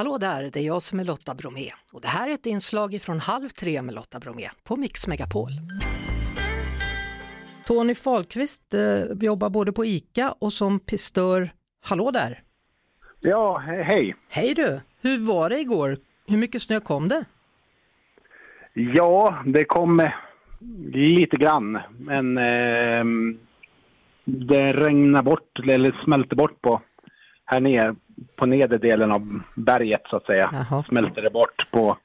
Hallå där, det är jag som är Lotta Bromé och det här är ett inslag från Halv tre med Lotta Bromé på Mix Megapol. Tony Fahlqvist eh, jobbar både på ICA och som pistör. Hallå där! Ja, he hej. Hej du! Hur var det igår? Hur mycket snö kom det? Ja, det kom eh, lite grann, men eh, det regnade bort, eller smälte bort på här nere, på nedre delen av berget så att säga. Jaha. Smälter det bort på,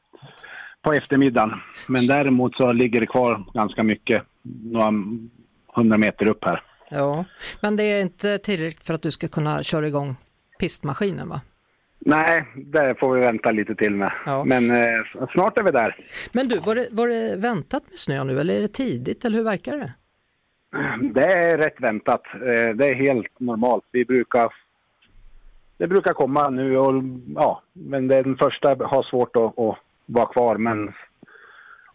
på eftermiddagen. Men däremot så ligger det kvar ganska mycket, några hundra meter upp här. Ja, men det är inte tillräckligt för att du ska kunna köra igång pistmaskinen va? Nej, det får vi vänta lite till med. Ja. Men eh, snart är vi där. Men du, var det, var det väntat med snö nu eller är det tidigt eller hur verkar det? Det är rätt väntat. Eh, Det är helt normalt. Vi brukar... Det brukar komma nu och ja, men den första har svårt att, att vara kvar. Men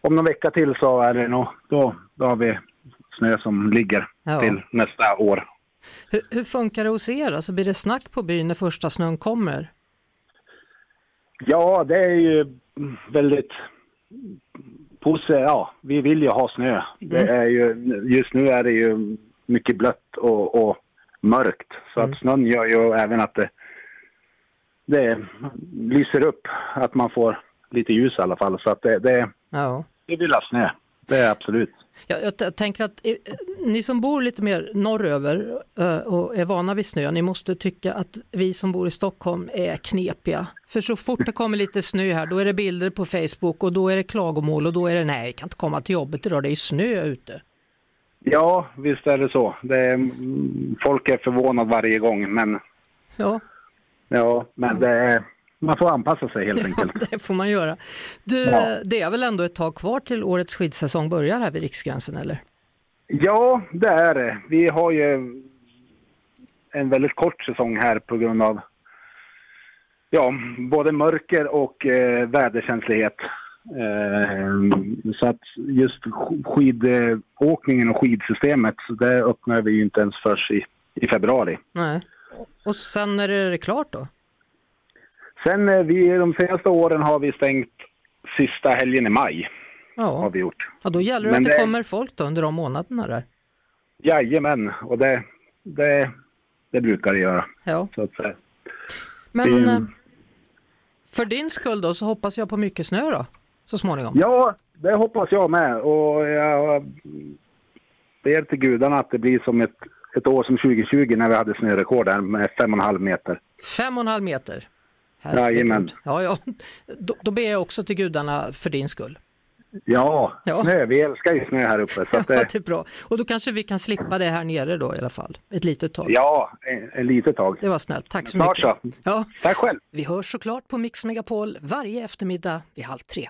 om någon vecka till så är det nog, då, då har vi snö som ligger Ja. till nästa år. Hur, hur funkar det hos er? Alltså blir det snack på byn när första snön kommer? Ja, det är ju väldigt positivt. Ja, vi vill ju ha snö. Det är ju, just nu är det ju mycket blött och, och mörkt. Så att snön gör ju även att det, det lyser upp. Att man får lite ljus i alla fall. Så att det, det, Ja. vill ha snö. Det är absolut. Jag, jag, t- tänker att eh, ni som bor lite mer norröver eh, och är vana vid snö, ni måste tycka att vi som bor i Stockholm är knepiga. För så fort det kommer lite snö här, då är det bilder på Facebook och då är det klagomål och då är det nej, jag kan inte komma till jobbet idag, det är snö ute. Ja, visst är det så. Det är, mm, folk är förvånade varje gång. Men, Ja, ja, men det man får anpassa sig helt ja enkelt. det får man göra. Du, Ja. eh, det är väl ändå ett tag kvar till årets skidsäsong börjar här vid Riksgränsen eller? Ja, det är det. Vi har ju en väldigt kort säsong här på grund av ja, både mörker och eh, väderkänslighet. Eh, så att just sk- skidåkningen och skidsystemet, så det öppnar vi ju inte ens först i, i februari. Nej. Och sen är det klart då? Sen eh, vi, de senaste åren har vi stängt sista helgen i maj. Har Ja, vi gjort. ja då gäller det Men att det det- kommer folk då under de månaderna där. Jajamän, och det, det, det brukar det göra. Ja. Så att säga. Men Det- eh, för din skull då så hoppas jag på mycket snö då, så småningom. Ja, det hoppas jag med. Och jag ber till gudarna att det blir som ett, ett år som 2020 när vi hade snörekord där med fem och en halv meter. Fem och en halv meter. Herregud. Jajamän. Ja, ja. Då, då ber jag också till gudarna för din skull. Ja, Ja. snö. Vi älskar ju snö här uppe. Så att Ja, det, det är bra. Och då kanske vi kan slippa det här nere då i alla fall. Ett litet tag. ja, en litet tag. Det var snällt. Tack så Snart mycket. så. Ja, Tack själv. vi hörs såklart på Mix Megapol varje eftermiddag vid halv tre.